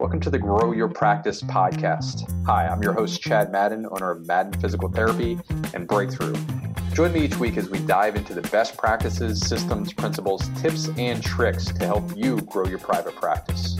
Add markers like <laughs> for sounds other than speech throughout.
Welcome to the Grow Your Practice podcast. Hi, I'm your host, Chad Madden, owner of Madden Physical Therapy and Breakthrough. Join me each week as we dive into the best practices, systems, principles, tips, and tricks to help you grow your private practice.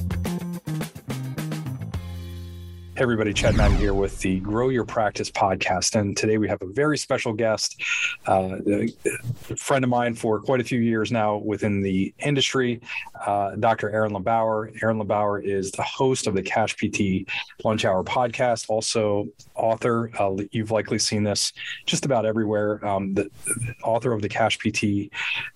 Everybody, Chad Madden here with the Grow Your Practice podcast. And today we have a very special guest, uh, a friend of mine for quite a few years now within the industry, uh, Dr. Aaron LeBauer. Aaron LeBauer is the host of the Cash PT Lunch Hour podcast, also author. Uh, you've likely seen this just about everywhere. Um, the, the, author of the Cash PT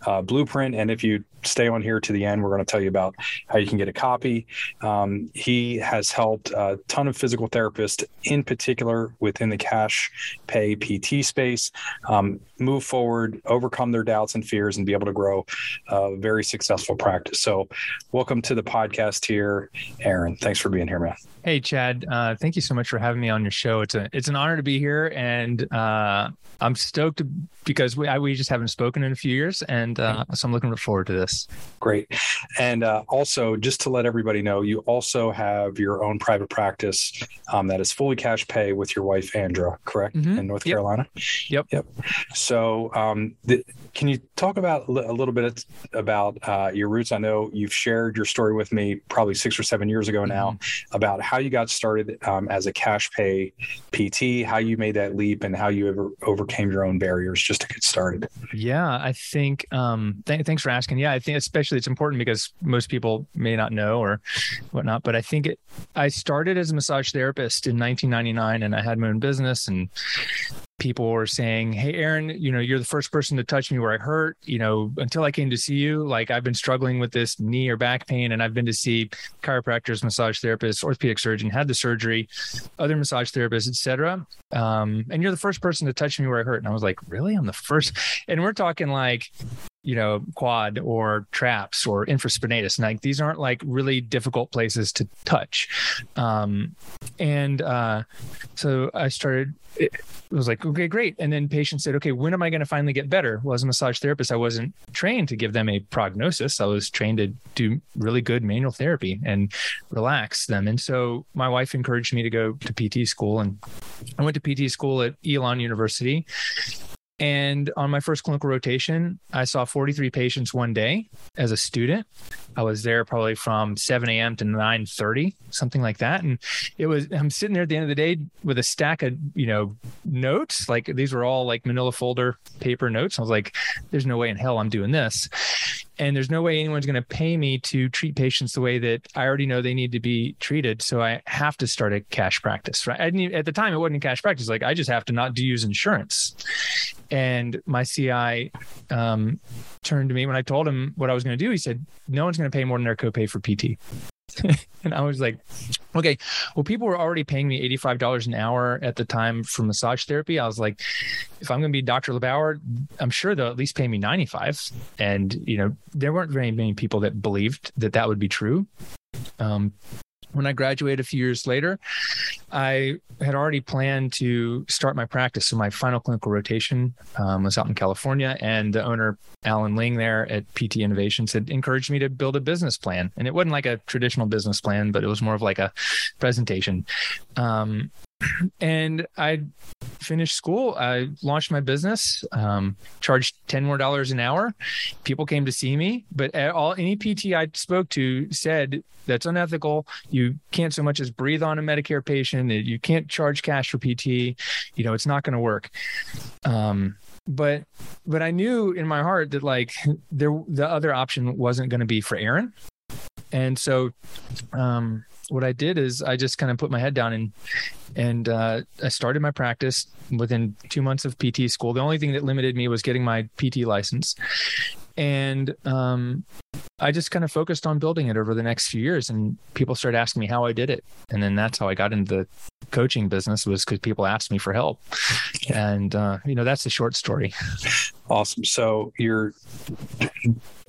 uh, blueprint. And if you stay on here to the end, we're going to tell you about how you can get a copy. Um, he has helped a ton of physical therapists, in particular within the cash pay PT space, um, move forward, overcome their doubts and fears, and be able to grow a very successful practice. So, welcome to the podcast here, Aaron. Thanks for being here, man. Hey, Chad. Uh, thank you so much for having me on your show. It's a it's an honor to be here, and uh, I'm stoked because we I, we just haven't spoken in a few years, and uh, so I'm looking forward to this. Great, and uh, also just to let everybody know, you also have your own private practice um, that is fully cash pay with your wife Andra, correct, mm-hmm. in North yep. Carolina. Yep. Yep. So, um, the, can you talk about a little bit about uh, your roots? I know you've shared your story with me probably six or seven years ago now mm-hmm. about how you got started um, as a cash pay PT, how you made that leap, and how you ever overcame your own barriers just to get started. Yeah, I think. Um, th- thanks for asking. Yeah, I think especially it's important because most people may not know or whatnot. But I think it. I started as a massage therapist in 1999, and I had my own business and people were saying, Hey, Aaron, you know, you're the first person to touch me where I hurt. You know, until I came to see you, like I've been struggling with this knee or back pain, and I've been to see chiropractors, massage therapists, orthopedic surgeon, had the surgery, other massage therapists, etc. Um, and you're the first person to touch me where I hurt. And I was like, Really? I'm the first. And we're talking like you know, quad or traps or infraspinatus. And like these aren't like really difficult places to touch. Um, and uh, so I started, it, was like, okay, great. And then patients said, okay, when am I going to finally get better? Well, as a massage therapist, I wasn't trained to give them a prognosis. I was trained to do really good manual therapy and relax them. And so my wife encouraged me to go to PT school. And I went to PT school at Elon University and on my first clinical rotation, I saw 43 patients one day as a student. I was there probably from 7 a.m. to 9:30, something like that. And it was I'm sitting there at the end of the day with a stack of you know notes. Like these were all like Manila folder paper notes. I was like, "There's no way in hell I'm doing this." and there's no way anyone's going to pay me to treat patients the way that I already know they need to be treated. So I have to start a cash practice, right? I didn't, at the time, it wasn't cash practice. Like I just have to not do use insurance. And my CI um, turned to me when I told him what I was going to do. He said, "No one's going to pay more than their copay for PT." <laughs> and I was like, okay, well, people were already paying me $85 an hour at the time for massage therapy. I was like, if I'm going to be Dr. LeBauer, I'm sure they'll at least pay me 95. And, you know, there weren't very many people that believed that that would be true. Um, when I graduated a few years later, I had already planned to start my practice. So my final clinical rotation um, was out in California, and the owner, Alan Ling, there at PT Innovations, had encouraged me to build a business plan. And it wasn't like a traditional business plan, but it was more of like a presentation. Um, <clears throat> and I finished school. I launched my business, um, charged 10 more dollars an hour. People came to see me, but all any PT I spoke to said that's unethical. You can't so much as breathe on a Medicare patient. You can't charge cash for PT. You know, it's not going to work. Um, but but I knew in my heart that like there the other option wasn't going to be for Aaron. And so um what I did is I just kind of put my head down and and uh, I started my practice within two months of PT school. The only thing that limited me was getting my PT license, and um, I just kind of focused on building it over the next few years. And people started asking me how I did it, and then that's how I got into the coaching business was because people asked me for help, and uh, you know that's the short story. Awesome. So you're,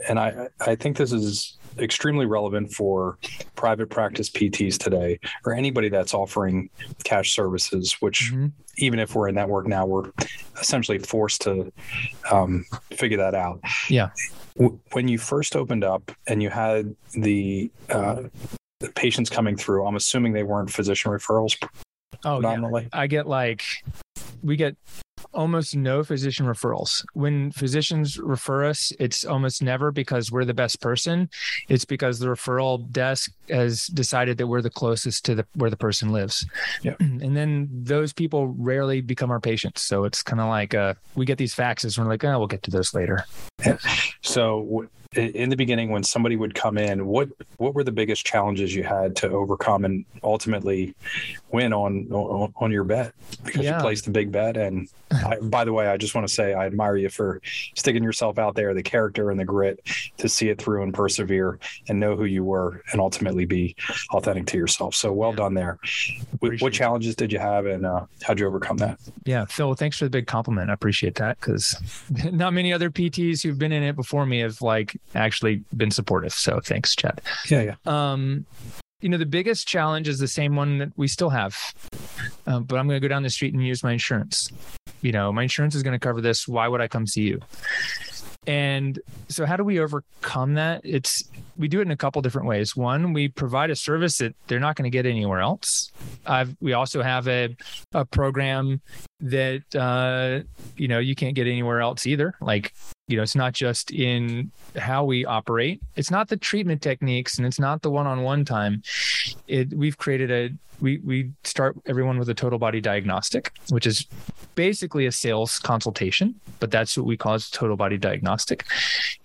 and I I think this is extremely relevant for private practice PTs today or anybody that's offering cash services, which mm-hmm. even if we're in network now, we're essentially forced to um, figure that out. Yeah. When you first opened up and you had the uh, patients coming through, I'm assuming they weren't physician referrals Oh, yeah. I get like, we get almost no physician referrals. When physicians refer us, it's almost never because we're the best person. It's because the referral desk has decided that we're the closest to the where the person lives. Yeah. <clears throat> And then those people rarely become our patients. So it's kind of like uh, we get these faxes. And we're like, oh, we'll get to those later. So, w- in the beginning, when somebody would come in, what what were the biggest challenges you had to overcome and ultimately win on on, on your bet because Yeah. you placed a big bet? And I, by the way, I just want to say I admire you for sticking yourself out there, the character and the grit to see it through and persevere and know who you were and ultimately be authentic to yourself. So, well done there. What, Appreciate what challenges did you have, and uh, how'd you overcome that? Yeah, Phil, thanks for the big compliment. I appreciate that because <laughs> not many other PTs who've been in it before me have like actually been supportive. So thanks, Chad. Yeah, yeah. Um, you know, the biggest challenge is the same one that we still have, um, but I'm going to go down the street and use my insurance. You know, my insurance is going to cover this. Why would I come see you? And so, how do we overcome that? It's we do it in a couple different ways. One, we provide a service that they're not going to get anywhere else. I've, we also have a a program that uh, you know you can't get anywhere else either. Like you know, it's not just in how we operate. It's not the treatment techniques, and it's not the one-on-one time. It we've created a we we start everyone with a total body diagnostic, which is basically a sales consultation, but that's what we call as total body diagnostic.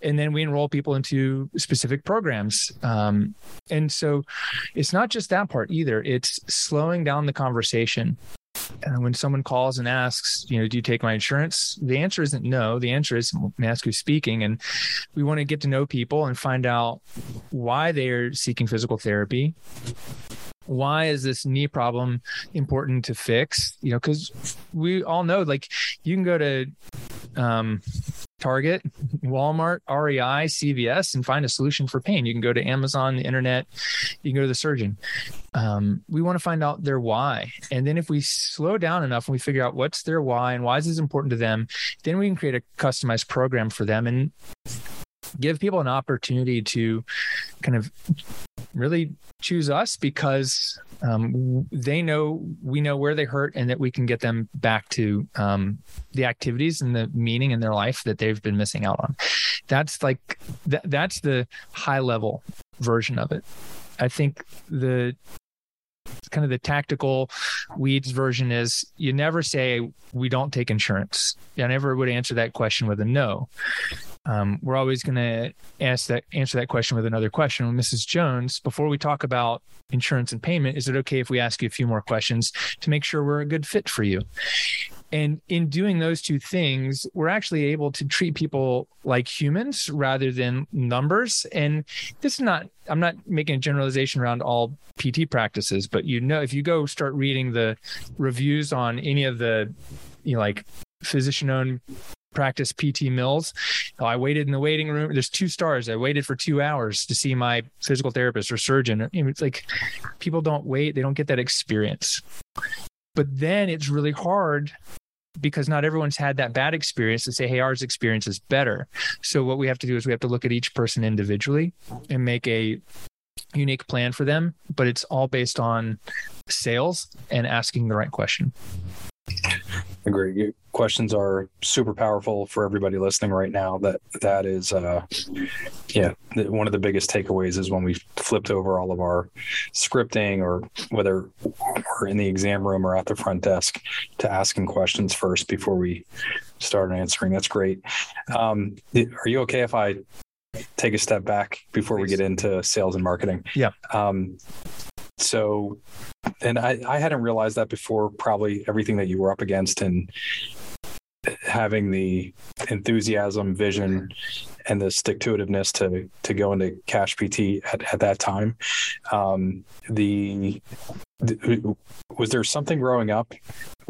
And then we enroll people into specific programs. Um, and so it's not just that part either, it's slowing down the conversation. And when someone calls and asks, you know, do you take my insurance? The answer isn't no. The answer is ask who's speaking. And we want to get to know people and find out why they are seeking physical therapy. Why is this knee problem important to fix? You know, because we all know like you can go to um, Target, Walmart, REI, CVS, and find a solution for pain. You can go to Amazon, the internet, you can go to the surgeon. Um, we want to find out their why. And then if we slow down enough and we figure out what's their why and why is this important to them, then we can create a customized program for them and give people an opportunity to kind of really choose us because um, they know we know where they hurt and that we can get them back to um, the activities and the meaning in their life that they've been missing out on. That's like that, that's the high level version of it. I think the kind of the tactical weeds version is you never say we don't take insurance. I never would answer that question with a no. Um, we're always going to ask that answer that question with another question. Well, Mrs. Jones, before we talk about insurance and payment, is it okay if we ask you a few more questions to make sure we're a good fit for you? And in doing those two things, we're actually able to treat people like humans rather than numbers. And this is not, I'm not making a generalization around all PT practices, but you know, if you go start reading the reviews on any of the, you know, like physician owned practice PT mills. I waited in the waiting room. There's two stars. I waited for two hours to see my physical therapist or surgeon. It's like people don't wait, they don't get that experience. But then it's really hard because not everyone's had that bad experience to say, hey, ours experience is better. So what we have to do is we have to look at each person individually and make a unique plan for them, but it's all based on sales and asking the right question. Agree. Your questions are super powerful for everybody listening right now. That that is, uh, yeah, the, one of the biggest takeaways is when we flipped over all of our scripting, or whether we're in the exam room or at the front desk, to asking questions first before we start answering. That's great. Um, are you okay if I take a step back before we get into sales and marketing? Yeah. Um, so and I, I hadn't realized that before probably everything that you were up against and having the enthusiasm vision and the stick to itiveness to to go into cash pt at, at that time. Um, the, the was there something growing up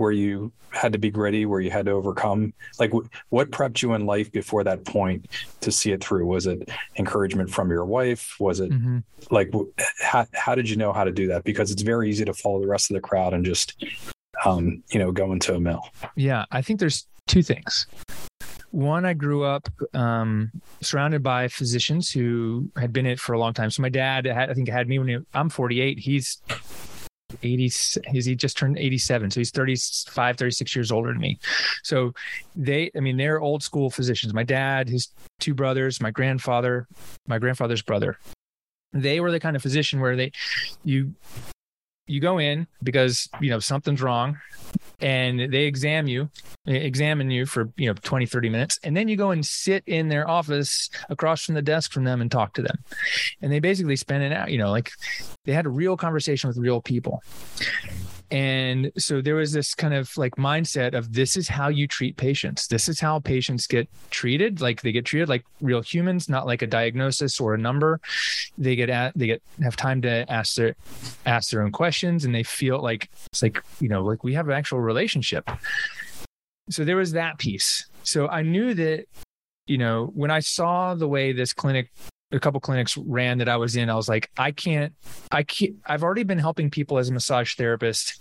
where you had to be gritty where you had to overcome like w- what prepped you in life before that point to see it through was it encouragement from your wife was it Mhm. like w- how, how did you know how to do that because it's very easy to follow the rest of the crowd and just um, you know go into a mill Yeah, I think there's two things. one, I grew up um, surrounded by physicians who had been in it for a long time. So my dad, had, I think, had me when he, I'm 48. He's 80 is he just turned 87 so he's 35 36 years older than me. So they i mean they're old school physicians. My dad his two brothers my grandfather my grandfather's brother. They were the kind of physician where they you you go in because you know something's wrong and they examine you examine you for you know 20 30 minutes. And then you go and sit in their office across from the desk from them and talk to them. And they basically spend an hour you know like they had a real conversation with real people and so there was this kind of like mindset of this is how you treat patients. This is how patients get treated. Like they get treated like real humans, not like a diagnosis or a number. They get at, they get have time to ask their ask their own questions and they feel like it's like, you know, like we have an actual relationship. So there was that piece. So I knew that you know, when I saw the way this clinic a couple clinics ran that I was in, I was like, I can't, I can't, I've already been helping people as a massage therapist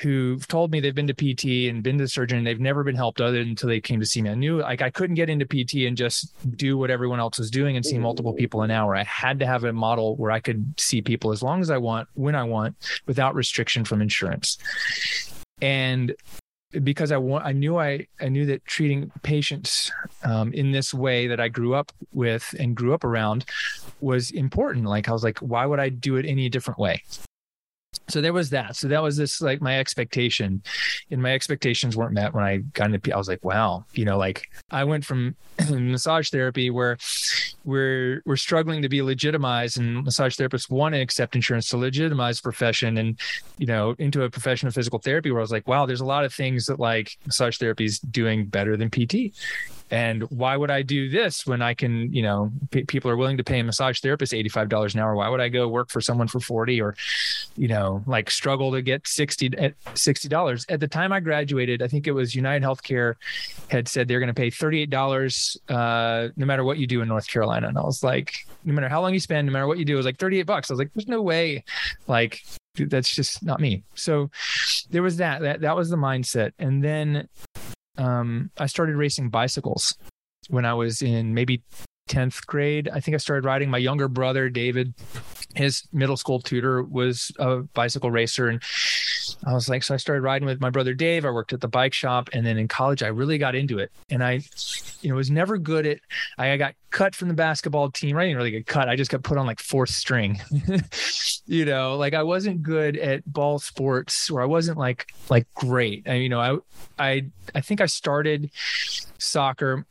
who've told me they've been to PT and been to the surgeon and they've never been helped other than until they came to see me. I knew like I couldn't get into PT and just do what everyone else was doing and see multiple people an hour. I had to have a model where I could see people as long as I want, when I want, without restriction from insurance. And because I want, I knew I, I knew that treating patients um, in this way that I grew up with and grew up around was important. Like I was like, why would I do it any different way? So there was that. So that was this like my expectation and my expectations weren't met when i got into i was like wow you know like i went from <clears throat> massage therapy where we're we're struggling to be legitimized and massage therapists want to accept insurance to legitimize profession and you know into a profession of physical therapy where i was like wow there's a lot of things that like massage therapy is doing better than pt and why would I do this when I can, you know, p- people are willing to pay a massage therapist $85 an hour? Why would I go work for someone for 40 or, you know, like struggle to get 60 at $60? At the time I graduated, I think it was United Healthcare had said they're going to pay $38 uh, no matter what you do in North Carolina. And I was like, no matter how long you spend, no matter what you do, it was like 38 bucks. I was like, there's no way like that's just not me. So there was that, that, that was the mindset. And then um, I started racing bicycles when I was in maybe 10th grade. I think I started riding. My younger brother, David, his middle school tutor was a bicycle racer. And I was like, so I started riding with my brother Dave. I worked at the bike shop. And then in college, I really got into it. And I, you know, was never good at, I got cut from the basketball team. I didn't really get cut. I just got put on like fourth string. <laughs> you know, like I wasn't good at ball sports or I wasn't like, like great. I, you know, I, I, I think I started soccer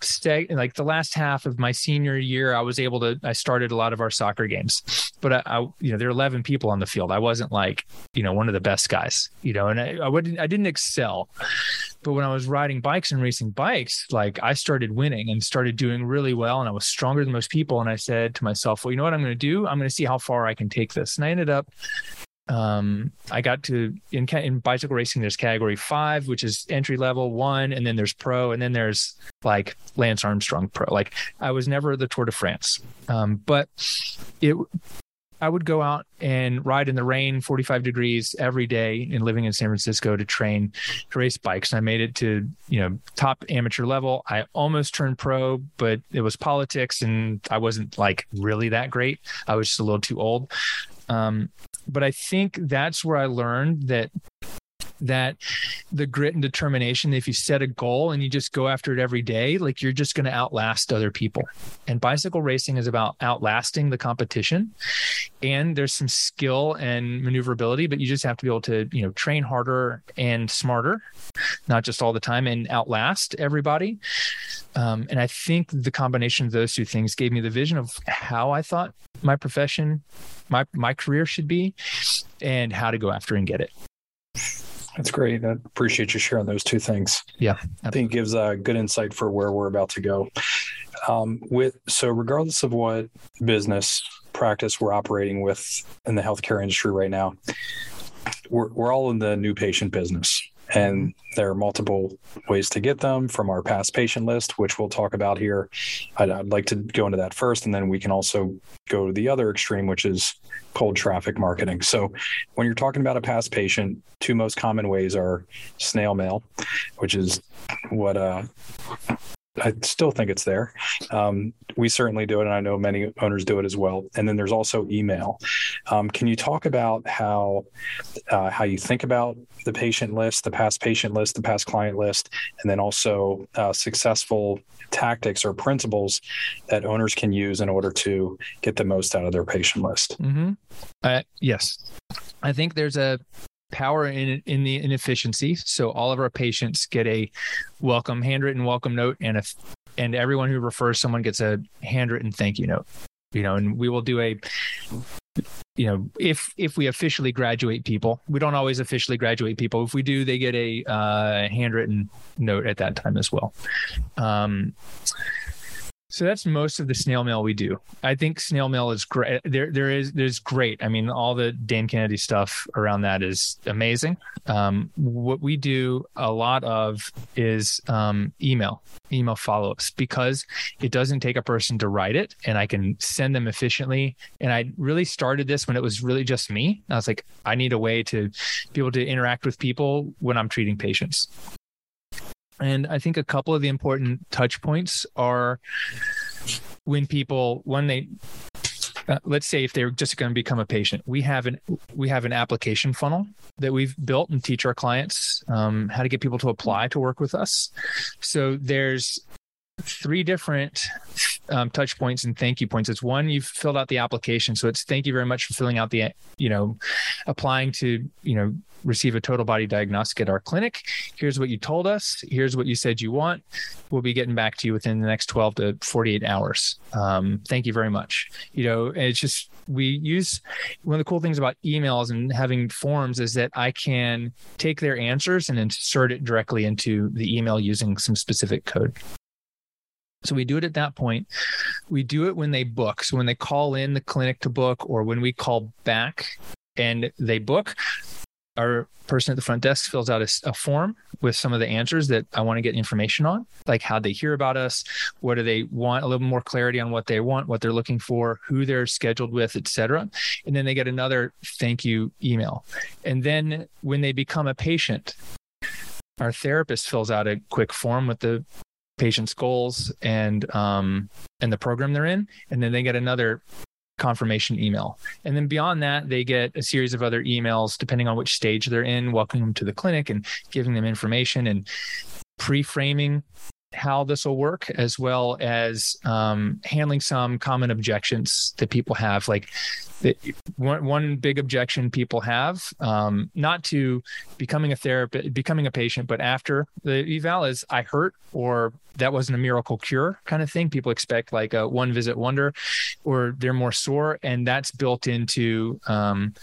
like the last half of my senior year i was able to i started a lot of our soccer games but I, I, you know there are 11 people on the field i wasn't like you know one of the best guys you know and i, I wouldn't i didn't excel but when i was riding bikes and racing bikes like i started winning and started doing really well and i was stronger than most people and i said to myself well you know what i'm going to do i'm going to see how far i can take this and i ended up um, I got to in in bicycle racing. There's category five, which is entry level one, and then there's pro, and then there's like Lance Armstrong pro. Like I was never the Tour de France, um, but it. I would go out and ride in the rain, 45 degrees every day, and living in San Francisco to train to race bikes. And I made it to you know top amateur level. I almost turned pro, but it was politics, and I wasn't like really that great. I was just a little too old. Um, but I think that's where I learned that that the grit and determination if you set a goal and you just go after it every day like you're just going to outlast other people. And bicycle racing is about outlasting the competition. And there's some skill and maneuverability but you just have to be able to you know train harder and smarter not just all the time and outlast everybody. Um, and i think the combination of those two things gave me the vision of how i thought my profession my my career should be and how to go after and get it that's great. I appreciate you sharing those two things. Yeah, I think gives a good insight for where we're about to go. Um, with so, regardless of what business practice we're operating with in the healthcare industry right now, we're we're all in the new patient business and there are multiple ways to get them from our past patient list, which we'll talk about here. I'd, I'd, like to go into that first, and then we can also go to the other extreme, which is cold traffic marketing. So, when you're talking about a past patient, two most common ways are snail mail, which is what uh, I still think it's there. Um, we certainly do it, and I know many owners do it as well. And then there's also email. Um, can you talk about how uh, how you think about the patient list, the past patient list, the past client list, and then also uh, successful tactics or principles that owners can use in order to get the most out of their patient list? Mm-hmm. Uh, yes, I think there's a power in in the inefficiency. So all of our patients get a welcome handwritten welcome note, and if and everyone who refers someone gets a handwritten thank you note. You know, and we will do a you know if if we officially graduate people we don't always officially graduate people if we do they get a uh, handwritten note at that time as well um, so that's most of the snail mail we do. I think snail mail is great. There, there is, there's great. I mean, all the Dan Kennedy stuff around that is amazing. Um, what we do a lot of is um, email, email follow-ups because it doesn't take a person to write it, and I can send them efficiently. And I really started this when it was really just me. I was like, I need a way to be able to interact with people when I'm treating patients. And I think a couple of the important touch points are when people when they uh, let's say if they're just going to become a patient we have an we have an application funnel that we've built and teach our clients um, how to get people to apply to work with us. So there's three different um, touch points and thank you points. It's one, you've filled out the application. So it's thank you very much for filling out the, you know, applying to, you know, receive a total body diagnostic at our clinic. Here's what you told us. Here's what you said you want. We'll be getting back to you within the next 12 to 48 hours. Um, thank you very much. You know, it's just, we use one of the cool things about emails and having forms is that I can take their answers and insert it directly into the email using some specific code. So we do it at that point. We do it when they book. So when they call in the clinic to book or when we call back and they book, our person at the front desk fills out a, a, form with some of the answers that I want to get information on, like how they hear about us, what do they want, a little more clarity on what they want, what they're looking for, who they're scheduled with, etc. And then they get another thank you email. And then when they become a patient, our therapist fills out a quick form with the patient's goals and um, and the program they're in, and then they get another confirmation email. And then beyond that, they get a series of other emails depending on which stage they're in, welcoming them to the clinic and giving them information and pre-framing how this will work, as well as um, handling some common objections that people have. Like the, one, one big objection people have, um, not to becoming a therapist, becoming a patient, but after the eval is I hurt or that wasn't a miracle cure kind of thing. People expect like a one visit wonder, or they're more sore, and that's built into um,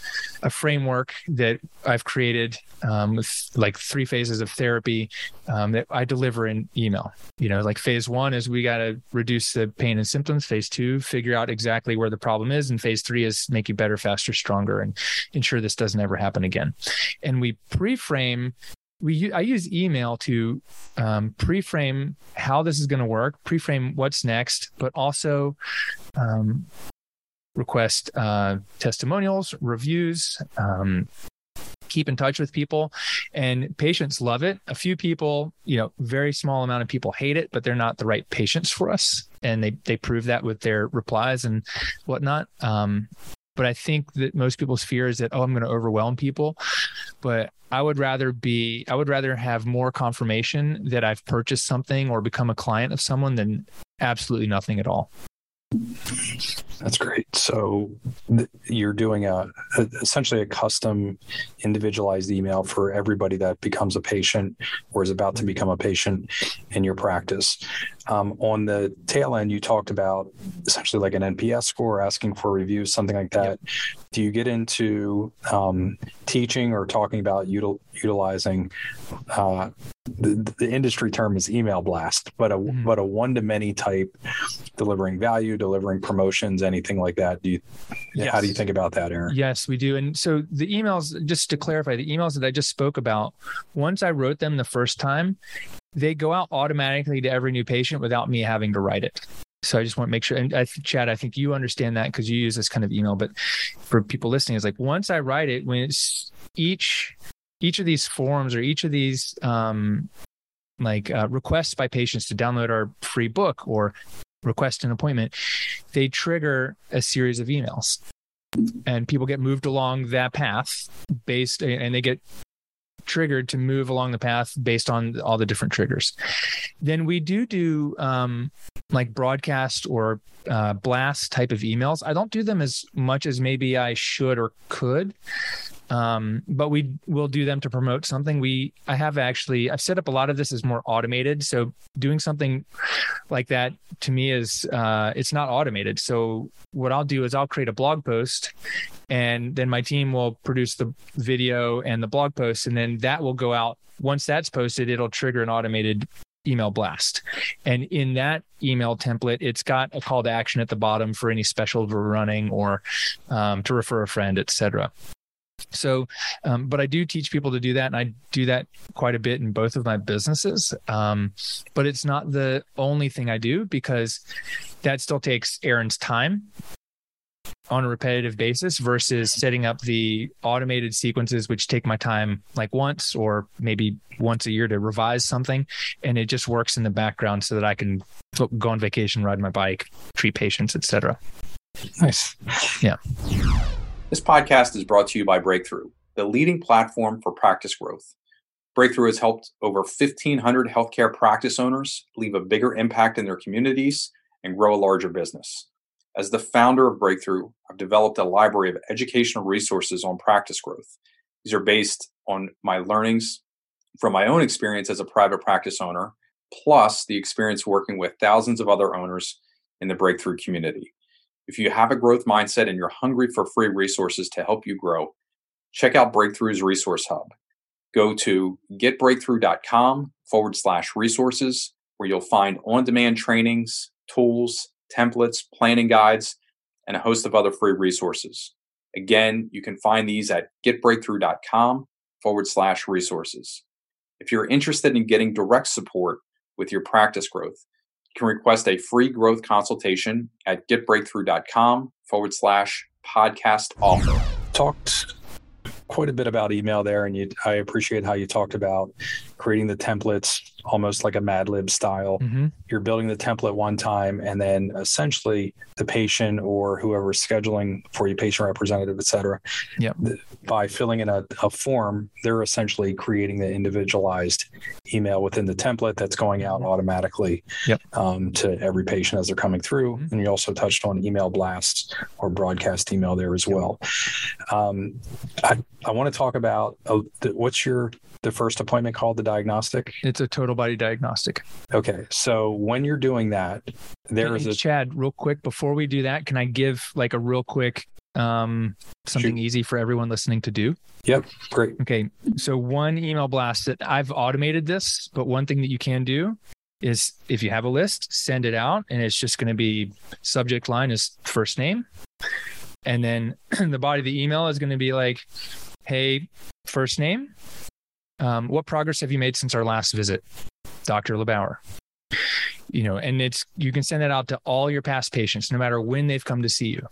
a framework that I've created um, with like three phases of therapy um, that I deliver in email. You know, like phase one is we got to reduce the pain and symptoms. Phase two, figure out exactly where the problem is, and phase three is make you better, faster, stronger, and ensure this doesn't ever happen again. And we pre-frame we I use email to um, pre-frame how this is going to work, pre-frame what's next, but also um, request uh, testimonials, reviews, um, keep in touch with people and patients love it. A few people you know very small amount of people hate it but they're not the right patients for us and they they prove that with their replies and whatnot. Um, but I think that most people's fear is that, oh, I'm going to overwhelm people. But I would rather be, I would rather have more confirmation that I've purchased something or become a client of someone than absolutely nothing at all. That's great. So th- you're doing a, a, essentially a custom individualized email for everybody that becomes a patient or is about to become a patient in your practice. Um, on the tail end, you talked about essentially like an NPS score, asking for reviews, something like that. Yep. Do you get into um, teaching or talking about util- utilizing uh, the, the industry term is email blast, but a mm-hmm. but a one to many type, delivering value, delivering promotions, anything like that? Do you? Yes. How do you think about that, Aaron? Yes, we do. And so the emails, just to clarify, the emails that I just spoke about, once I wrote them the first time, they go out automatically to every new patient without me having to write it. So I just want to make sure, and I, Chad, I think you understand that because you use this kind of email. But for people listening, it's like once I write it, when it's each each of these forms or each of these um, like uh, requests by patients to download our free book or request an appointment, they trigger a series of emails. And people get moved along that path based, and they get triggered to move along the path based on all the different triggers. Then we do do um, like broadcast or uh, blast type of emails. I don't do them as much as maybe I should or could. Um, but we will do them to promote something. We I have actually I've set up a lot of this as more automated. So doing something like that to me is uh, it's not automated. So what I'll do is I'll create a blog post, and then my team will produce the video and the blog post, and then that will go out. Once that's posted, it'll trigger an automated email blast. And in that email template, it's got a call to action at the bottom for any special we're running or um, to refer a friend, etc. So, um, but I do teach people to do that, and I do that quite a bit in both of my businesses. Um, but it's not the only thing I do because that still takes Aaron's time on a repetitive basis versus setting up the automated sequences which take my time like once or maybe once a year to revise something. And it just works in the background so that i can go on vacation ride my bike treat patients etc nice. Yeah this podcast is brought to you by Breakthrough, the leading platform for practice growth. Breakthrough has helped over 1,500 healthcare practice owners leave a bigger impact in their communities and grow a larger business. As the founder of Breakthrough, I've developed a library of educational resources on practice growth. These are based on my learnings from my own experience as a private practice owner, plus the experience working with thousands of other owners in the Breakthrough community. If you have a growth mindset and you're hungry for free resources to help you grow, check out Breakthrough's Resource Hub. Go to getbreakthrough.com forward slash resources, where you'll find on demand trainings, tools, templates, planning guides, and a host of other free resources. Again, you can find these at getbreakthrough.com forward slash resources. If you're interested in getting direct support with your practice growth, can request a free growth consultation at getbreakthrough.com forward slash podcast offer. Talked quite a bit about email there, and you, I appreciate how you talked about creating the templates almost like a Mad Lib style. Mm-hmm. You're building the template one time, and then essentially the patient or whoever's scheduling for you, patient representative, et cetera, yep. by filling in a, a form, they're essentially creating the individualized email within the template that's going out automatically yep. um, to every patient as they're coming through. Mm-hmm. And you also touched on email blasts or broadcast email there as well. Um, I, I want to talk about uh, what's your the first appointment called the diagnostic? It's a total body diagnostic. Okay. So when you're doing that, there hey, is a Chad, real quick before we do that, can I give like a real quick um something Shoot. easy for everyone listening to do? Yep, great. Okay. So one email blast that I've automated this, but one thing that you can do is if you have a list, send it out and it's just going to be subject line is first name. And then <clears throat> the body of the email is going to be like, hey, first name, um, what progress have you made since our last visit, Dr. LeBauer? You know, and it's you can send that out to all your past patients, no matter when they've come to see you.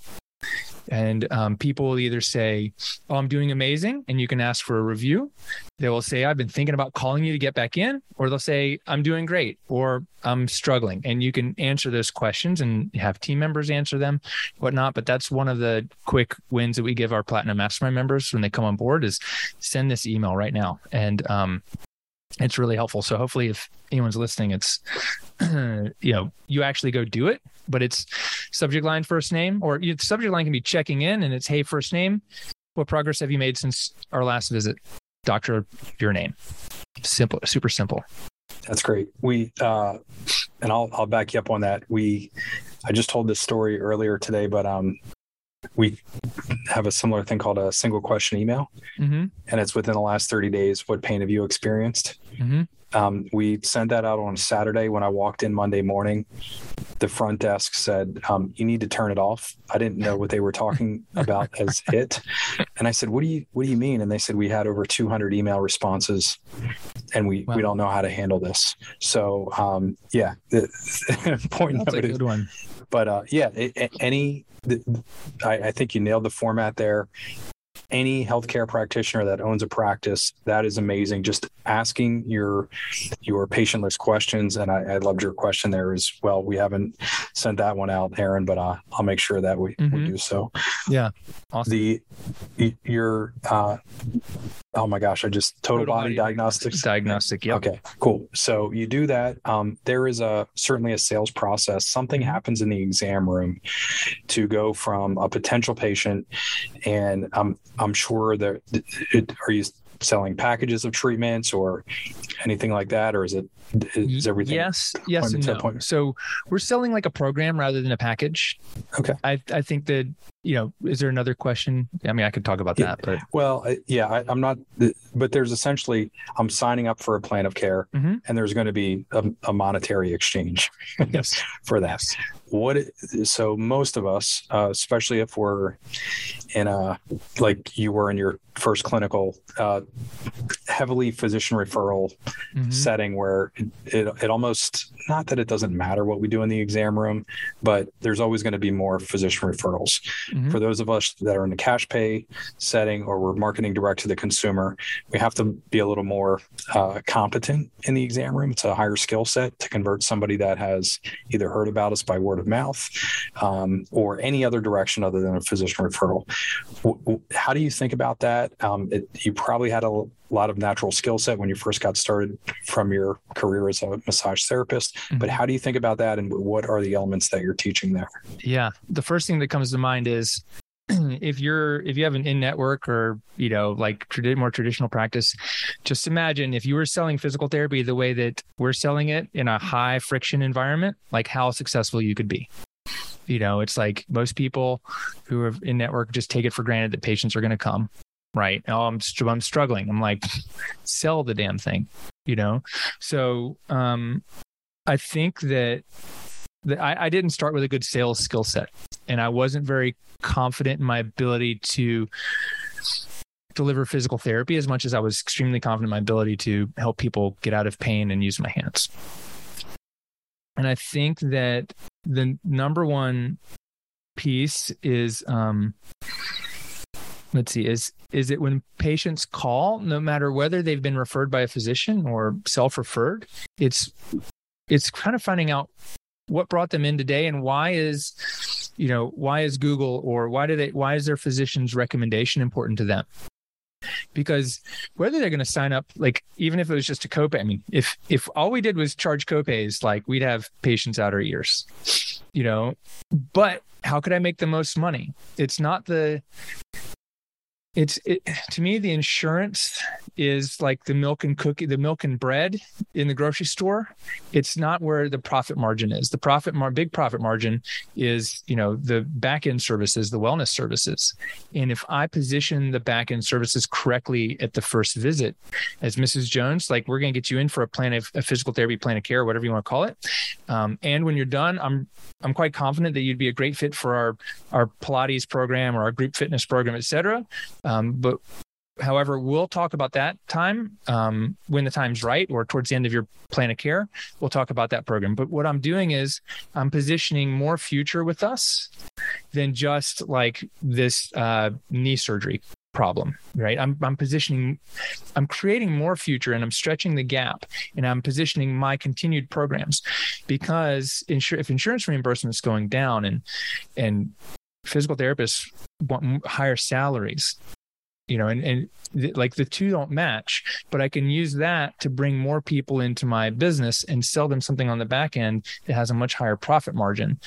And um, people will either say, Oh, I'm doing amazing. And you can ask for a review. They will say, I've been thinking about calling you to get back in. Or they'll say, I'm doing great or I'm struggling. And you can answer those questions and have team members answer them, whatnot. But that's one of the quick wins that we give our Platinum Mastermind members when they come on board is send this email right now. And um, it's really helpful. So hopefully, if anyone's listening, it's <clears throat> you know you actually go do it, but it's subject line first name, or the subject line can be checking in, and it's hey first name. What progress have you made since our last visit, Doctor? Your name. Simple, super simple. That's great. We uh, and I'll I'll back you up on that. We I just told this story earlier today, but um, we have a similar thing called a single question email, mm-hmm. and it's within the last 30 days. What pain have you experienced? Mm-hmm. Um, we sent that out on Saturday. When I walked in Monday morning, the front desk said, um, "You need to turn it off." I didn't know what they were talking <laughs> about as it, and I said, "What do you What do you mean?" And they said we had over 200 email responses, and we wow. we don't know how to handle this. So um, yeah, the, <laughs> point That's a good one. But uh, yeah, it, any, I, I think you nailed the format there any healthcare practitioner that owns a practice, that is amazing. Just asking your your patient list questions, and I, I loved your question there as well. We haven't sent that one out, Aaron, but uh, I'll make sure that we, mm-hmm. we do so. Yeah, awesome. The your uh, oh my gosh, I just total, total body, body diagnostics. Diagnostic, yeah. Okay, cool. So you do that. Um, there is a certainly a sales process. Something happens in the exam room to go from a potential patient, and I'm I'm sure that it, are you selling packages of treatments or anything like that, or is it is everything? Yes, yes, and no. So we're selling like a program rather than a package. Okay. I I think that you know, is there another question? I mean, I could talk about that, but well, yeah, I, am not, but there's essentially I'm signing up for a plan of care, mm-hmm. and there's going to be a, a monetary exchange, yes, <laughs> for that. What so most of us, uh, especially if we're in a like you were in your first clinical, uh, heavily physician referral mm-hmm. setting where it, it it almost not that it doesn't matter what we do in the exam room, but there's always going to be more physician referrals. Mm-hmm. For those of us that are in the cash pay setting or we're marketing direct to the consumer, we have to be a little more uh, competent in the exam room. It's a higher skill set to convert somebody that has either heard about us by word of mouth um, or any other direction other than a physician referral. How do you think about that? Um, it, you probably had a lot of natural skill set when you first got started from your career as a massage therapist. Mm-hmm. But how do you think about that, and what are the elements that you're teaching there? Yeah, the first thing that comes to mind is <clears throat> if you're if you have an in network or you know like tradi- more traditional practice just imagine if you were selling physical therapy the way that we're selling it in a high friction environment like how successful you could be. You know it's like most people who are in network just take it for granted that patients are going to come right? Oh i'm i'm struggling. I'm like sell the damn thing you know? So um i think that that I, I didn't start with a good sales skill set and i wasn't very confident in my ability to deliver physical therapy as much as i was extremely confident in my ability to help people get out of pain and use my hands. And i think that the number one piece is um let's see is is it when patients call no matter whether they've been referred by a physician or self-referred it's it's kind of finding out what brought them in today and why is you know why is google or why do they why is their physician's recommendation important to them? Because whether they're going to sign up like even if it was just a copay i mean if if all we did was charge copays like we'd have patients out our ears you know? But how could i make the most money? It's not the it's it, to me the insurance is like the milk and cookie the milk and bread in the grocery store. It's not where the profit margin is. The profit mar- big profit margin is you know the back end services the wellness services. And if i position the back end services correctly at the first visit as mrs jones like we're going to get you in for a plan of a physical therapy plan of care whatever you want to call it. Um, and when you're done i'm i'm quite confident that you'd be a great fit for our our pilates program or our group fitness program et cetera um, but however, we'll talk about that time um, when the time's right or towards the end of your plan of care. We'll talk about that program. But what I'm doing is I'm positioning more future with us than just like this uh, knee surgery problem right I'm, I'm positioning i'm creating more future and i'm stretching the gap and i'm positioning my continued programs because insur- if insurance reimbursement is going down and and physical therapists want higher salaries you know and, and th- like the two don't match but i can use that to bring more people into my business and sell them something on the back end that has a much higher profit margin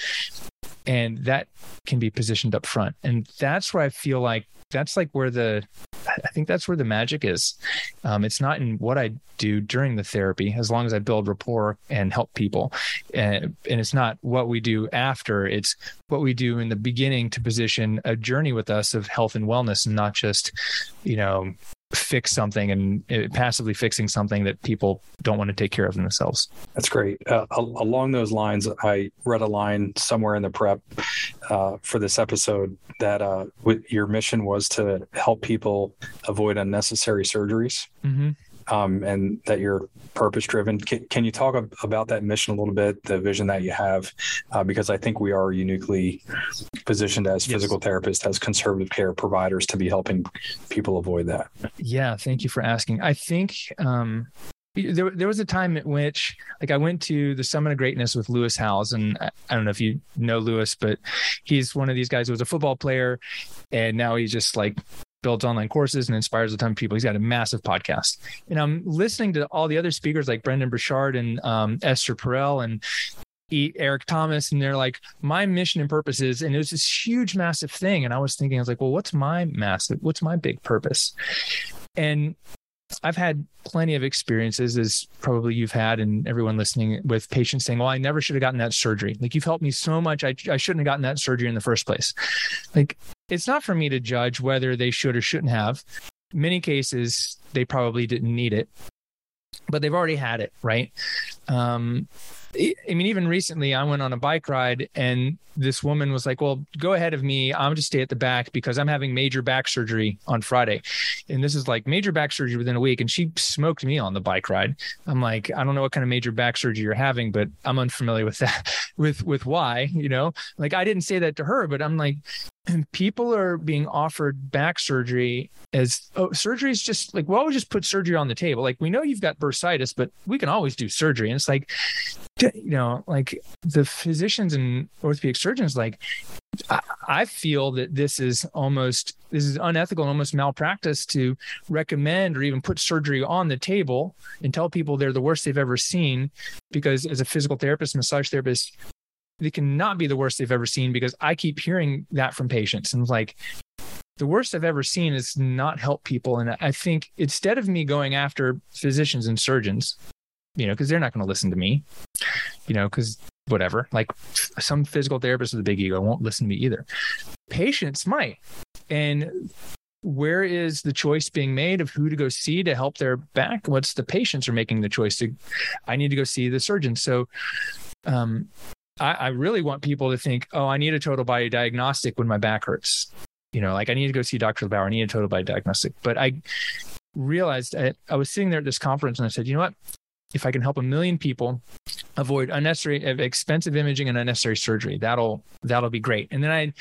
and that can be positioned up front and that's where i feel like that's like where the I think that's where the magic is. Um, it's not in what I do during the therapy, as long as I build rapport and help people, and, and it's not what we do after. It's what we do in the beginning to position a journey with us of health and wellness, and not just, you know, fix something and uh, passively fixing something that people don't want to take care of themselves. That's great. Uh, along those lines, I read a line somewhere in the prep uh, for this episode that uh, your mission was to help people avoid unnecessary surgeries. Mm-hmm. Um, and that you're purpose driven. Can, can, you talk about that mission a little bit, the vision that you have? Uh, because I think we are uniquely positioned as yes. physical therapists, as conservative care providers to be helping people avoid that. Yeah, thank you for asking. I think um, there, there was a time at which like I went to the Summit of Greatness with Lewis Howes, and I, I, don't know if you know Lewis, but he's one of these guys who was a football player, and now he's just like builds online courses and inspires a ton of people. He's got a massive podcast, and I'm listening to all the other speakers like Brendon Burchard and um, Esther Perel and Eric Thomas, and they're like, my mission and purpose is, and it was this huge, massive thing. And I was thinking, I was like, well, what's my massive, what's my big purpose? And I've had plenty of experiences, as probably you've had, and everyone listening, with patients saying, "Well, I never should have gotten that surgery. Like you've helped me so much, I, I shouldn't have gotten that surgery in the first place." Like it's not for me to judge whether they should or shouldn't have. many cases, they probably didn't need it, but they've already had it, right? Um, I mean, even recently, I went on a bike ride and this woman was like, Well, go ahead of me. I'm just stay at the back because I'm having major back surgery on Friday. And this is like major back surgery within a week. And she smoked me on the bike ride. I'm like, I don't know what kind of major back surgery you're having, but I'm unfamiliar with that, <laughs> with, with why, you know, like I didn't say that to her, but I'm like, people are being offered back surgery as oh surgery is just like well we just put surgery on the table. Like we know you've got bursitis but we can always do surgery. And it's like you know like the physicians and orthopedic surgeons like I, I feel that this is almost this is unethical and almost malpractice to recommend or even put surgery on the table and tell people they're the worst they've ever seen because as a physical therapist massage therapist they cannot be the worst they've ever seen because I keep hearing that from patients and like the worst I've ever seen is not help people. And I think instead of me going after physicians and surgeons, you know, because they're not going to listen to me, you know, because whatever, like some physical therapists with a big ego won't listen to me either. Patients might. And where is the choice being made of who to go see to help their back? What's the patients are making the choice to, I need to go see the surgeon. So, um, I, I really want people to think, oh, I need a total body diagnostic when my back hurts. You know, like I need to go see Dr. Bauer. I need a total body diagnostic. But I realized I, I was sitting there at this conference and I said, you know what? If I can help a million people avoid unnecessary expensive imaging and unnecessary surgery that'll that'll be great and then i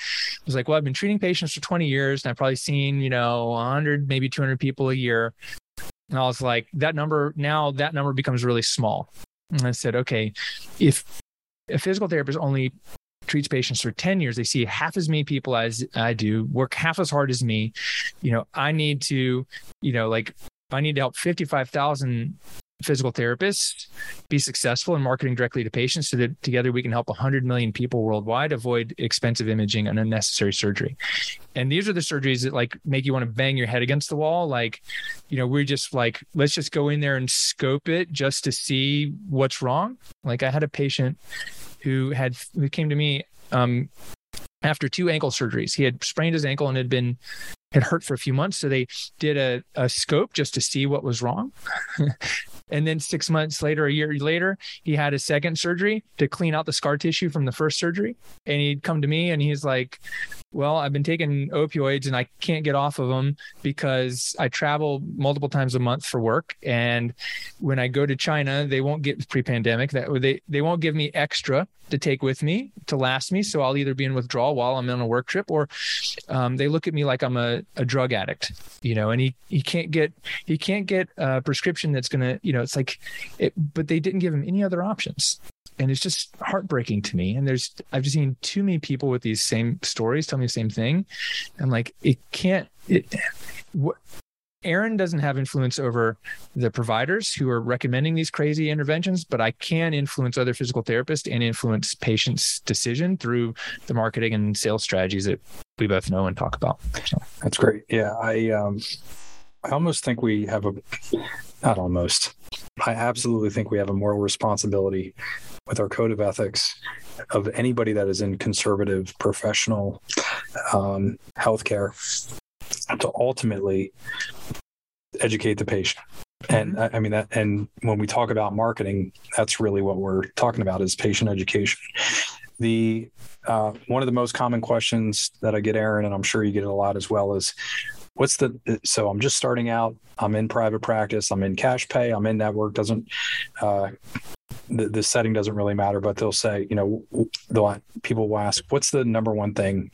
was like well i've been treating patients for 20 years and i've probably seen you know 100 maybe 200 people a year and i was like that number now that number becomes really small and i said okay if a physical therapist only treats patients for 10 years. They see half as many people as i do work half as hard as me. You know i need to you know like i need to help 55000 physical therapists be successful in marketing directly to patients so that together we can help 100 million people worldwide avoid expensive imaging and unnecessary surgery. And these are the surgeries that like make you want to bang your head against the wall. Like you know we're just like let's just go in there and scope it just to see what's wrong. Like i had a patient who had who came to me um, after two ankle surgeries. He had sprained his ankle and had been had hurt for a few months. So they did a, a scope just to see what was wrong. <laughs> and then six months later, a year later, he had a second surgery to clean out the scar tissue from the first surgery. And he'd come to me and he's like, well, I've been taking opioids and I can't get off of them because I travel multiple times a month for work. And when I go to China, they won't get pre-pandemic that they they won't give me extra to take with me to last me. So I'll either be in withdrawal while I'm on a work trip, or um, they look at me like I'm a, a drug addict, you know. And he he can't get he can't get a prescription that's gonna you know it's like, it, but they didn't give him any other options and it's just heartbreaking to me. And there's I've just seen too many people with these same stories tell me the same thing. and like, it can't. It, what, Aaron doesn't have influence over the providers who are recommending these crazy interventions, but I can influence other physical therapists and influence patients' decision through the marketing and sales strategies that we both know and talk about. So. That's great. Yeah, I um, I almost think we have a not almost. I absolutely think we have a moral responsibility with our code of ethics of anybody that is in conservative professional um, healthcare to ultimately educate the patient. And mm-hmm. I mean that, and when we talk about marketing, that's really what we're talking about is patient education. The uh, one of the most common questions that I get, Aaron, and I'm sure you get it a lot as well, is what's the so i'm just starting out. I'm in private practice. I'm in cash pay. I'm in network. Doesn't uh, the, the setting doesn't really matter but they'll say you know they'll people will ask what's the number one thing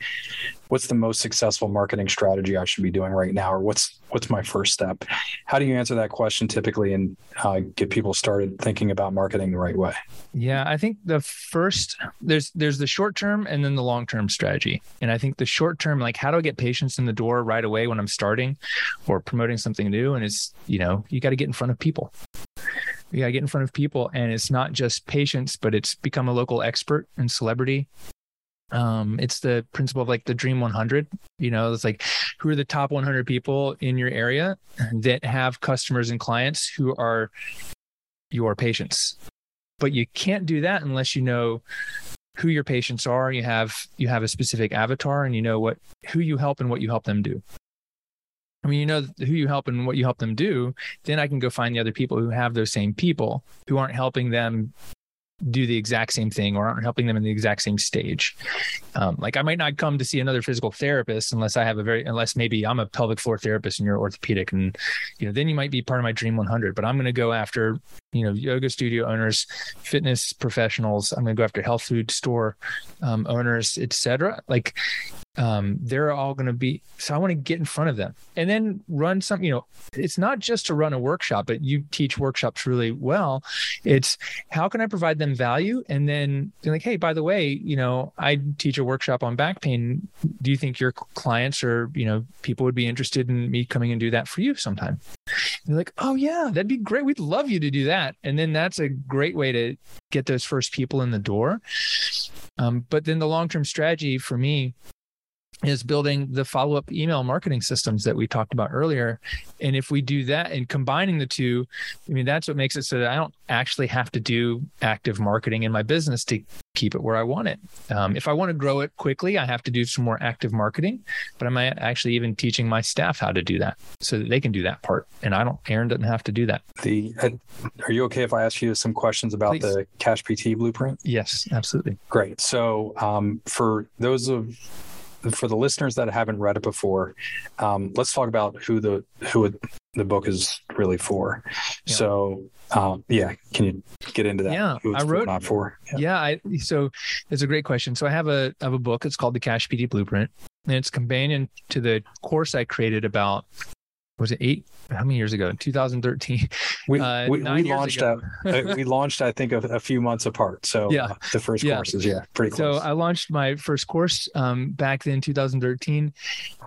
what's the most successful marketing strategy i should be doing right now or what's what's my first step? How do you answer that question typically and uh, get people started thinking about marketing the right way? Yeah i think the first there's there's the short term and then the long term strategy. And i think the short term like how do i get patients in the door right away when i'm starting or promoting something new? And it's you know you got to get in front of people. You got to get in front of people and it's not just patients but it's become a local expert and celebrity um, it's the principle of like the dream 100 you know it's like who are the top 100 people in your area that have customers and clients who are your patients? But you can't do that unless you know who your patients are you have you have a specific avatar and you know what who you help and what you help them do. I mean, you know who you help and what you help them do, then I can go find the other people who have those same people who aren't helping them do the exact same thing or aren't helping them in the exact same stage. Um, like I might not come to see another physical therapist unless I have a very unless maybe I'm a pelvic floor therapist and you're orthopedic and you know then you might be part of my dream 100. But I'm going to go after you know yoga studio owners, fitness professionals. I'm going to go after health food store um, owners, etc. Like um, they're all going to be so i want to get in front of them and then run some you know it's not just to run a workshop but you teach workshops really well it's how can i provide them value and then be like hey by the way you know i teach a workshop on back pain do you think your clients or you know people would be interested in me coming and do that for you sometime? They're like oh yeah that'd be great. We'd love you to do that. And then that's a great way to get those first people in the door. Um, but then the long-term strategy for me is building the follow up email marketing systems that we talked about earlier. And if we do that and combining the two, I mean, that's what makes it so that I don't actually have to do active marketing in my business to keep it where I want it. Um, if I want to grow it quickly, I have to do some more active marketing, but I'm actually even teaching my staff how to do that so that they can do that part. And I don't, Aaron doesn't have to do that. The, uh, are you okay if I ask you some questions about Please. the Cash PT blueprint? Yes, absolutely. Great. So um, for those of for the listeners that haven't read it before, um, let's talk about who the who the book is really for. Yeah. So, um, yeah, can you get into that? Yeah, I wrote not for. Yeah. yeah, I so it's a great question. So I have a I have a book. It's called the Cash PT Blueprint, and it's companion to the course I created about was it eight how many years ago? 2013 we, uh, we, we launched uh, <laughs> we launched i think a, a, few months apart. So yeah. uh, the first yeah. courses yeah pretty close. So i launched my first course um, back then 2013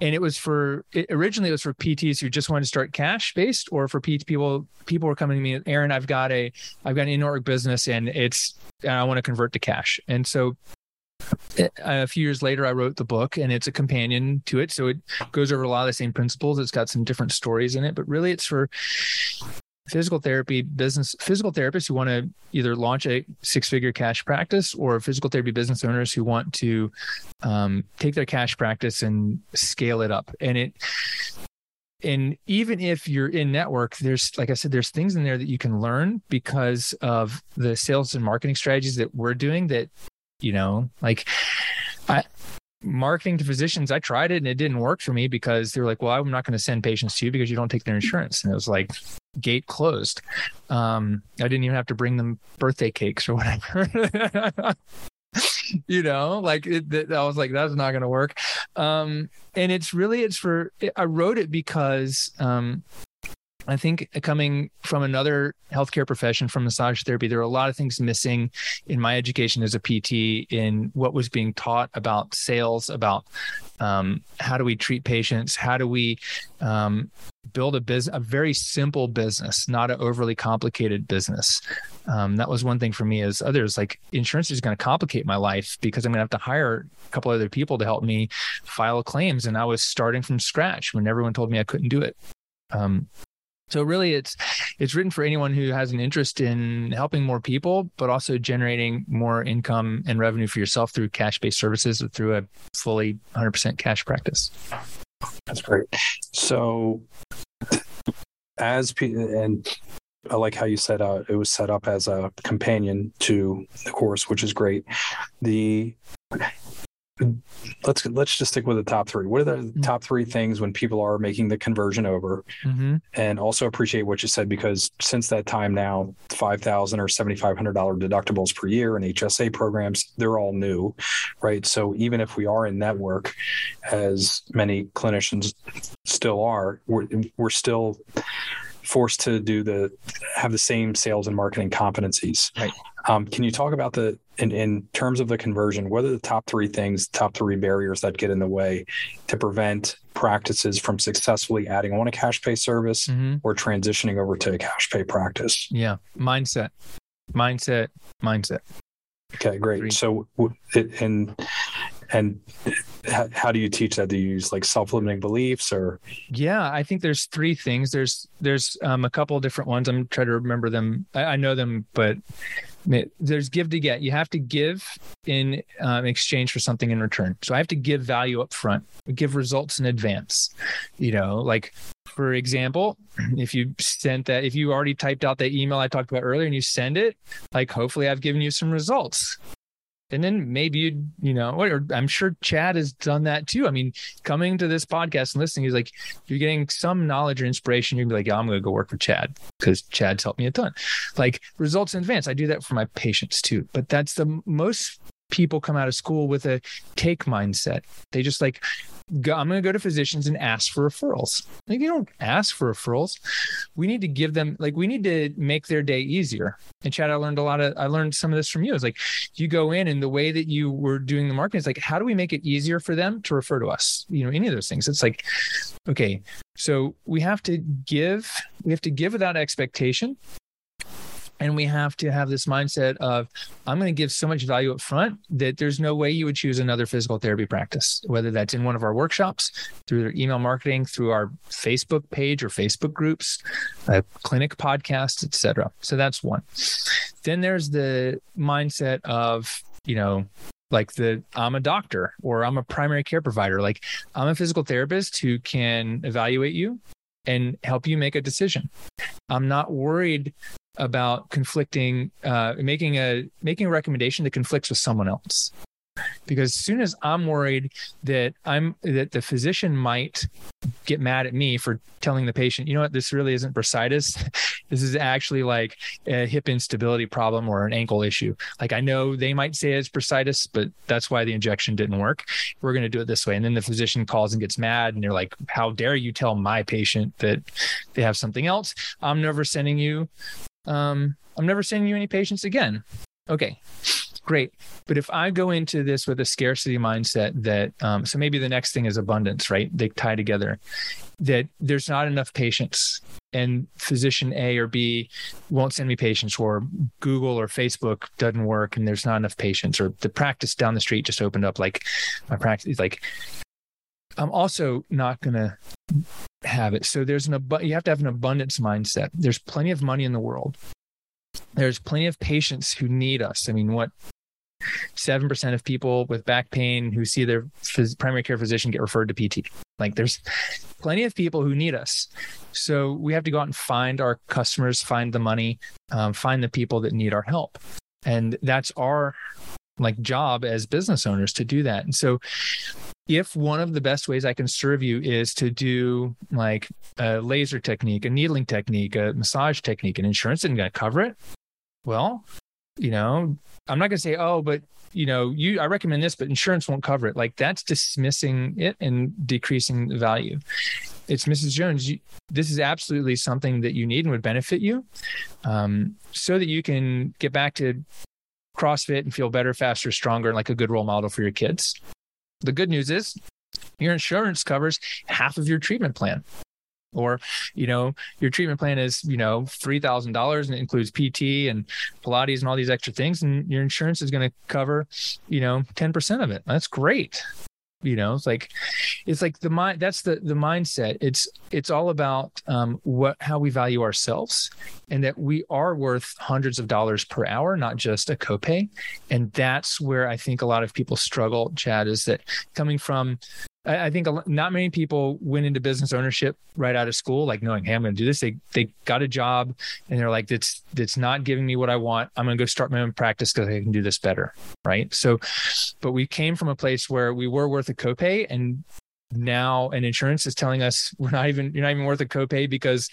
and it was for it, originally it was for pts who just wanted to start cash based or for pt people people were coming to me aaron i've got a i've got an in business and it's and i want to convert to cash. And so a few years later, I wrote the book and it's a companion to it. So it goes over a lot of the same principles. It's got some different stories in it, but really it's for physical therapy business physical therapists who want to either launch a six figure cash practice or physical therapy business owners who want to um, take their cash practice and scale it up and it and even if you're in network there's like i said there's things in there that you can learn because of the sales and marketing strategies that we're doing that you know like i marketing to physicians i tried it and it didn't work for me because they were like well i'm not going to send patients to you because you don't take their insurance. And it was like gate closed. Um i didn't even have to bring them birthday cakes or whatever. <laughs> You know like it, it, i was like that's not going to work. Um and it's really it's for i wrote it because um I think coming from another healthcare profession, from massage therapy, there are a lot of things missing in my education as a PT in what was being taught about sales, about um, how do we treat patients, how do we um, build a business, a very simple business, not an overly complicated business. Um, that was one thing for me as others like insurance is going to complicate my life because I'm going to have to hire a couple other people to help me file claims. And I was starting from scratch when everyone told me I couldn't do it. Um, so really it's it's written for anyone who has an interest in helping more people, but also generating more income and revenue for yourself through cash-based services or through a fully 100% cash practice. That's great. So as and I like how you said uh, it was set up as a companion to the course, which is great. The let's let's just stick with the top three. What are the mm-hmm. top three things when people are making the conversion over? Mm-hmm. And also appreciate what you said because since that time now, five thousand or seventy five hundred dollar deductibles per year and HSA programs, they're all new, right? So even if we are in network, as many clinicians still are, we're we're still forced to do the have the same sales and marketing competencies. Right. Um, can you talk about the in, in terms of the conversion? What are the top three things, top three barriers that get in the way to prevent practices from successfully adding on a cash pay service mm-hmm. or transitioning over to a cash pay practice? Yeah, mindset, mindset, mindset. Okay, great. Three. So, and and how, do you teach that do you use like self-limiting beliefs or yeah i think there's three things there's there's um, a couple of different ones i'm trying to remember them I, I, know them but there's give to get. You have to give in um, exchange for something in return. So i have to give value up front give results in advance. You know like for example, <clears throat> if you sent that, if you already typed out that email I talked about earlier and you send it, like hopefully I've given you some results and then maybe you you know or i'm sure chad has done that too. I mean coming to this podcast and listening he's like you're getting some knowledge or inspiration. You're gonna be like yeah i'm gonna go work for chad because chad's helped me a ton. Like results in advance. I do that for my patients too. But that's the most people come out of school with a take mindset they just like I'm going to go to physicians and ask for referrals. Like you don't ask for referrals. We need to give them like we need to make their day easier. And Chad, I learned a lot of I learned some of this from you. It's like you go in and the way that you were doing the marketing is like how do we make it easier for them to refer to us? You know, any of those things. It's like okay, so we have to give we have to give without expectation and we have to have this mindset of i'm going to give so much value up front that there's no way you would choose another physical therapy practice whether that's in one of our workshops through their email marketing through our facebook page or facebook groups a clinic podcast etc so that's one then there's the mindset of you know like the I'm a doctor or I'm a primary care provider. Like I'm a physical therapist who can evaluate you and help you make a decision. I'm not worried about conflicting uh, making a making a recommendation that conflicts with someone else. Because as soon as i'm worried that i'm that the physician might get mad at me for telling the patient you know what? This really isn't bursitis. <laughs> This is actually like a hip instability problem or an ankle issue. Like i know they might say it's bursitis but that's why the injection didn't work. We're going to do it this way. And then the physician calls and gets mad and they're like how dare you tell my patient that they have something else? I'm never sending you um, I'm never sending you any patients again. Okay, great. But if I go into this with a scarcity mindset that, um, so maybe the next thing is abundance, right? They tie together, that there's not enough patients and physician A or B won't send me patients, or Google or Facebook doesn't work and there's not enough patients, or the practice down the street just opened up. Like my practice, is like I'm also not going to have it. So there's an ab- you have to have an abundance mindset. There's plenty of money in the world. There's plenty of patients who need us. I mean, what 7% of people with back pain who see their phys- primary care physician get referred to PT. Like there's plenty of people who need us. So we have to go out and find our customers, find the money, um, find the people that need our help. And that's our like job as business owners to do that. And so if one of the best ways I can serve you is to do like a laser technique, a needling technique, a massage technique, and insurance isn't going to cover it, well, you know, I'm not going to say, oh, but you know, you I recommend this, but insurance won't cover it. Like that's dismissing it and decreasing the value. It's Mrs. Jones. You, this is absolutely something that you need and would benefit you, um, so that you can get back to CrossFit and feel better, faster, stronger, and like a good role model for your kids. The good news is your insurance covers half of your treatment plan. Or, you know, your treatment plan is, you know, $3,000 and it includes PT and Pilates and all these extra things. And your insurance is going to cover, you know, 10% of it. That's great you know it's like it's like the mind that's the the mindset. It's it's all about um what how we value ourselves and that we are worth hundreds of dollars per hour not just a copay. And that's where i think a lot of people struggle chad is that coming from I, I think not many people went into business ownership right out of school, like knowing, hey, I'm going to do this. They they got a job and they're like, that's that's not giving me what I want. I'm going to go start my own practice because I can do this better, right? So, but we came from a place where we were worth a copay, and now an insurance is telling us we're not even you're not even worth a copay because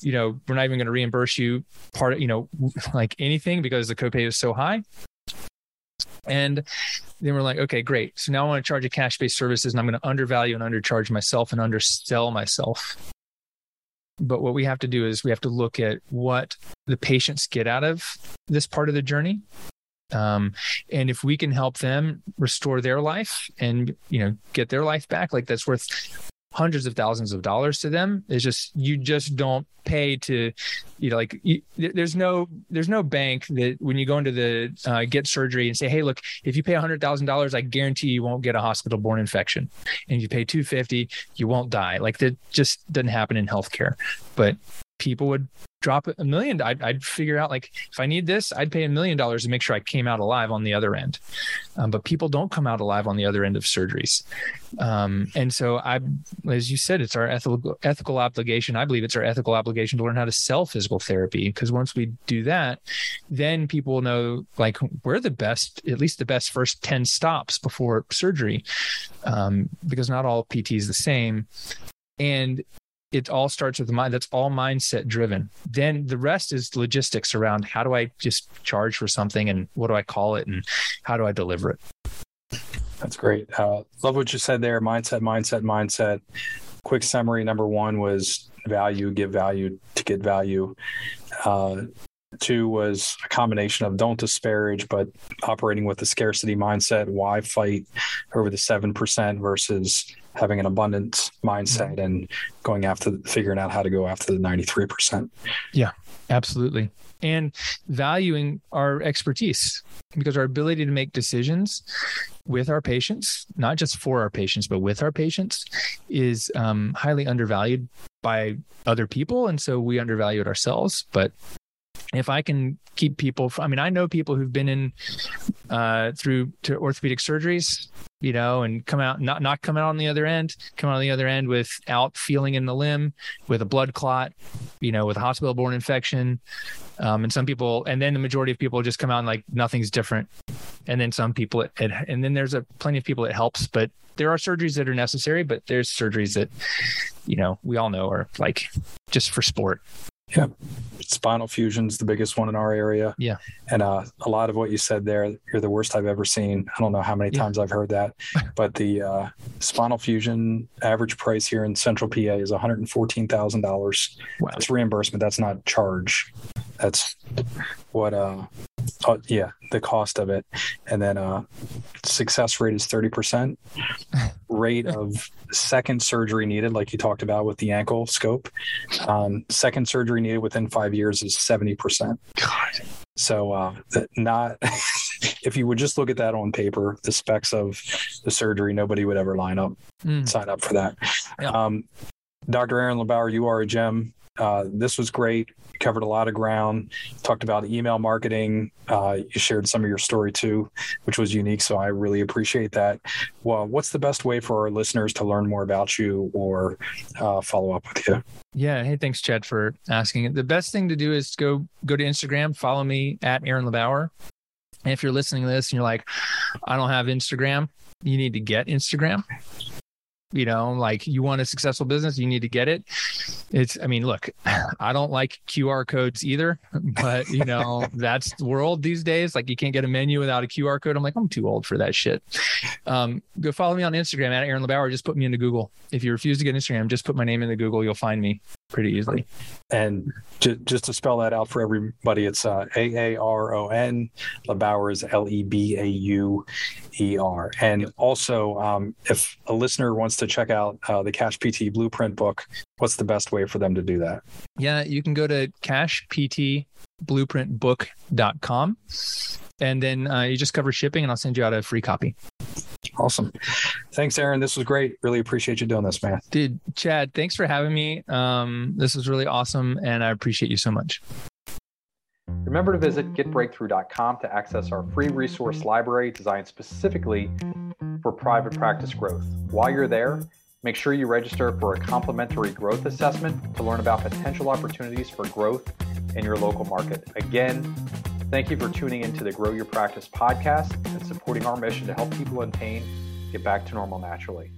you know we're not even going to reimburse you part of you know like anything because the copay is so high and then we're like, okay, great. So now I want to charge a cash based services and I'm going to undervalue and undercharge myself and undersell myself. But what we have to do is we have to look at what the patients get out of this part of the journey. Um, and if we can help them restore their life and you know get their life back, like that's worth hundreds of thousands of dollars to them. It's just you just don't pay to you know like you, there's no there's no bank that when you go into the uh, get surgery and say hey look if you pay $100000 i guarantee you won't get a hospital borne infection. And if you pay 250 you won't die. Like that just doesn't happen in healthcare. But people would drop a million I'd, I'd, figure out like if i need this i'd pay a million dollars to make sure i came out alive on the other end. Um, but people don't come out alive on the other end of surgeries. Um, and so i as you said it's our ethical ethical obligation. I believe it's our ethical obligation to learn how to sell physical therapy because once we do that then people will know like we're the best at least the best first 10 stops before surgery. Um, because not all pt is the same. And it all starts with the mind. That's all mindset driven. Then the rest is logistics around how do I just charge for something and what do I call it and how do I deliver it. That's great. Uh, love what you said there. Mindset, mindset, mindset. Quick summary. Number one was value, give value to get value. Uh, two was a combination of don't disparage, but operating with the scarcity mindset. Why fight over the 7% versus having an abundance mindset and going after figuring out how to go after the 93%. Yeah, absolutely. And valuing our expertise because our ability to make decisions with our patients, not just for our patients, but with our patients, is um, highly undervalued by other people. And so we undervalue it ourselves. But if I can keep people, I mean, I know people who've been in uh, through to orthopedic surgeries you know, and come out not not come out on the other end, come out on the other end without feeling in the limb, with a blood clot, you know, with a hospital borne infection. Um, and some people, and then the majority of people just come out and like nothing's different. And then some people, it, it, and then there's a plenty of people it helps, but there are surgeries that are necessary, but there's surgeries that, you know, we all know are like just for sport. Yeah. Spinal fusion's the biggest one in our area. Yeah. And uh, a lot of what you said there, you're the worst I've ever seen. I don't know how many yeah. times I've heard that, <laughs> but the uh, spinal fusion average price here in central PA is $114,000. Wow. That's reimbursement. That's not charge. That's what, uh, uh, yeah, the cost of it. And then uh, success rate is 30%. Rate of second surgery needed, like you talked about with the ankle scope, um, second surgery needed within five years is 70%. God. So, uh, not <laughs> if you would just look at that on paper, the specs of the surgery, nobody would ever line up, mm. sign up for that. Yeah. Um, Dr. Aaron LeBauer, you are a gem. Uh, this was great. covered a lot of ground. Talked about email marketing. Uh, you shared some of your story too, which was unique. So I really appreciate that. Well, what's the best way for our listeners to learn more about you or uh, follow up with you? Yeah. Hey, thanks, Chad, for asking. The best thing to do is go go to Instagram, follow me at Aaron LeBauer. And if you're listening to this and you're like, I don't have Instagram, you need to get Instagram you know like you want a successful business you need to get it. It's i mean look <sighs> i don't like qr codes either <laughs> but you know <laughs> that's the world these days. Like you can't get a menu without a qr code. I'm like i'm too old for that shit. Um, go follow me on instagram at aaron lebauer. Just put me into google. If you refuse to get instagram just put my name into google. You'll find me pretty easily. And j- just to spell that out for everybody, it's uh, A A R O N. LeBauer is L E B A U E R. And also, um, if a listener wants to check out uh, the Cash PT Blueprint book, what's the best way for them to do that? Yeah, you can go to cashptblueprintbook.com and then uh, you just cover shipping, and I'll send you out a free copy. Awesome. Thanks, Aaron. This was great. Really appreciate you doing this, man. Dude, Chad, thanks for having me. Um, this was really awesome, and I appreciate you so much. Remember to visit getbreakthrough.com to access our free resource library designed specifically for private practice growth. While you're there, make sure you register for a complimentary growth assessment to learn about potential opportunities for growth in your local market. Again, thank you for tuning into the Grow Your Practice podcast and supporting our mission to help people in pain get back to normal naturally.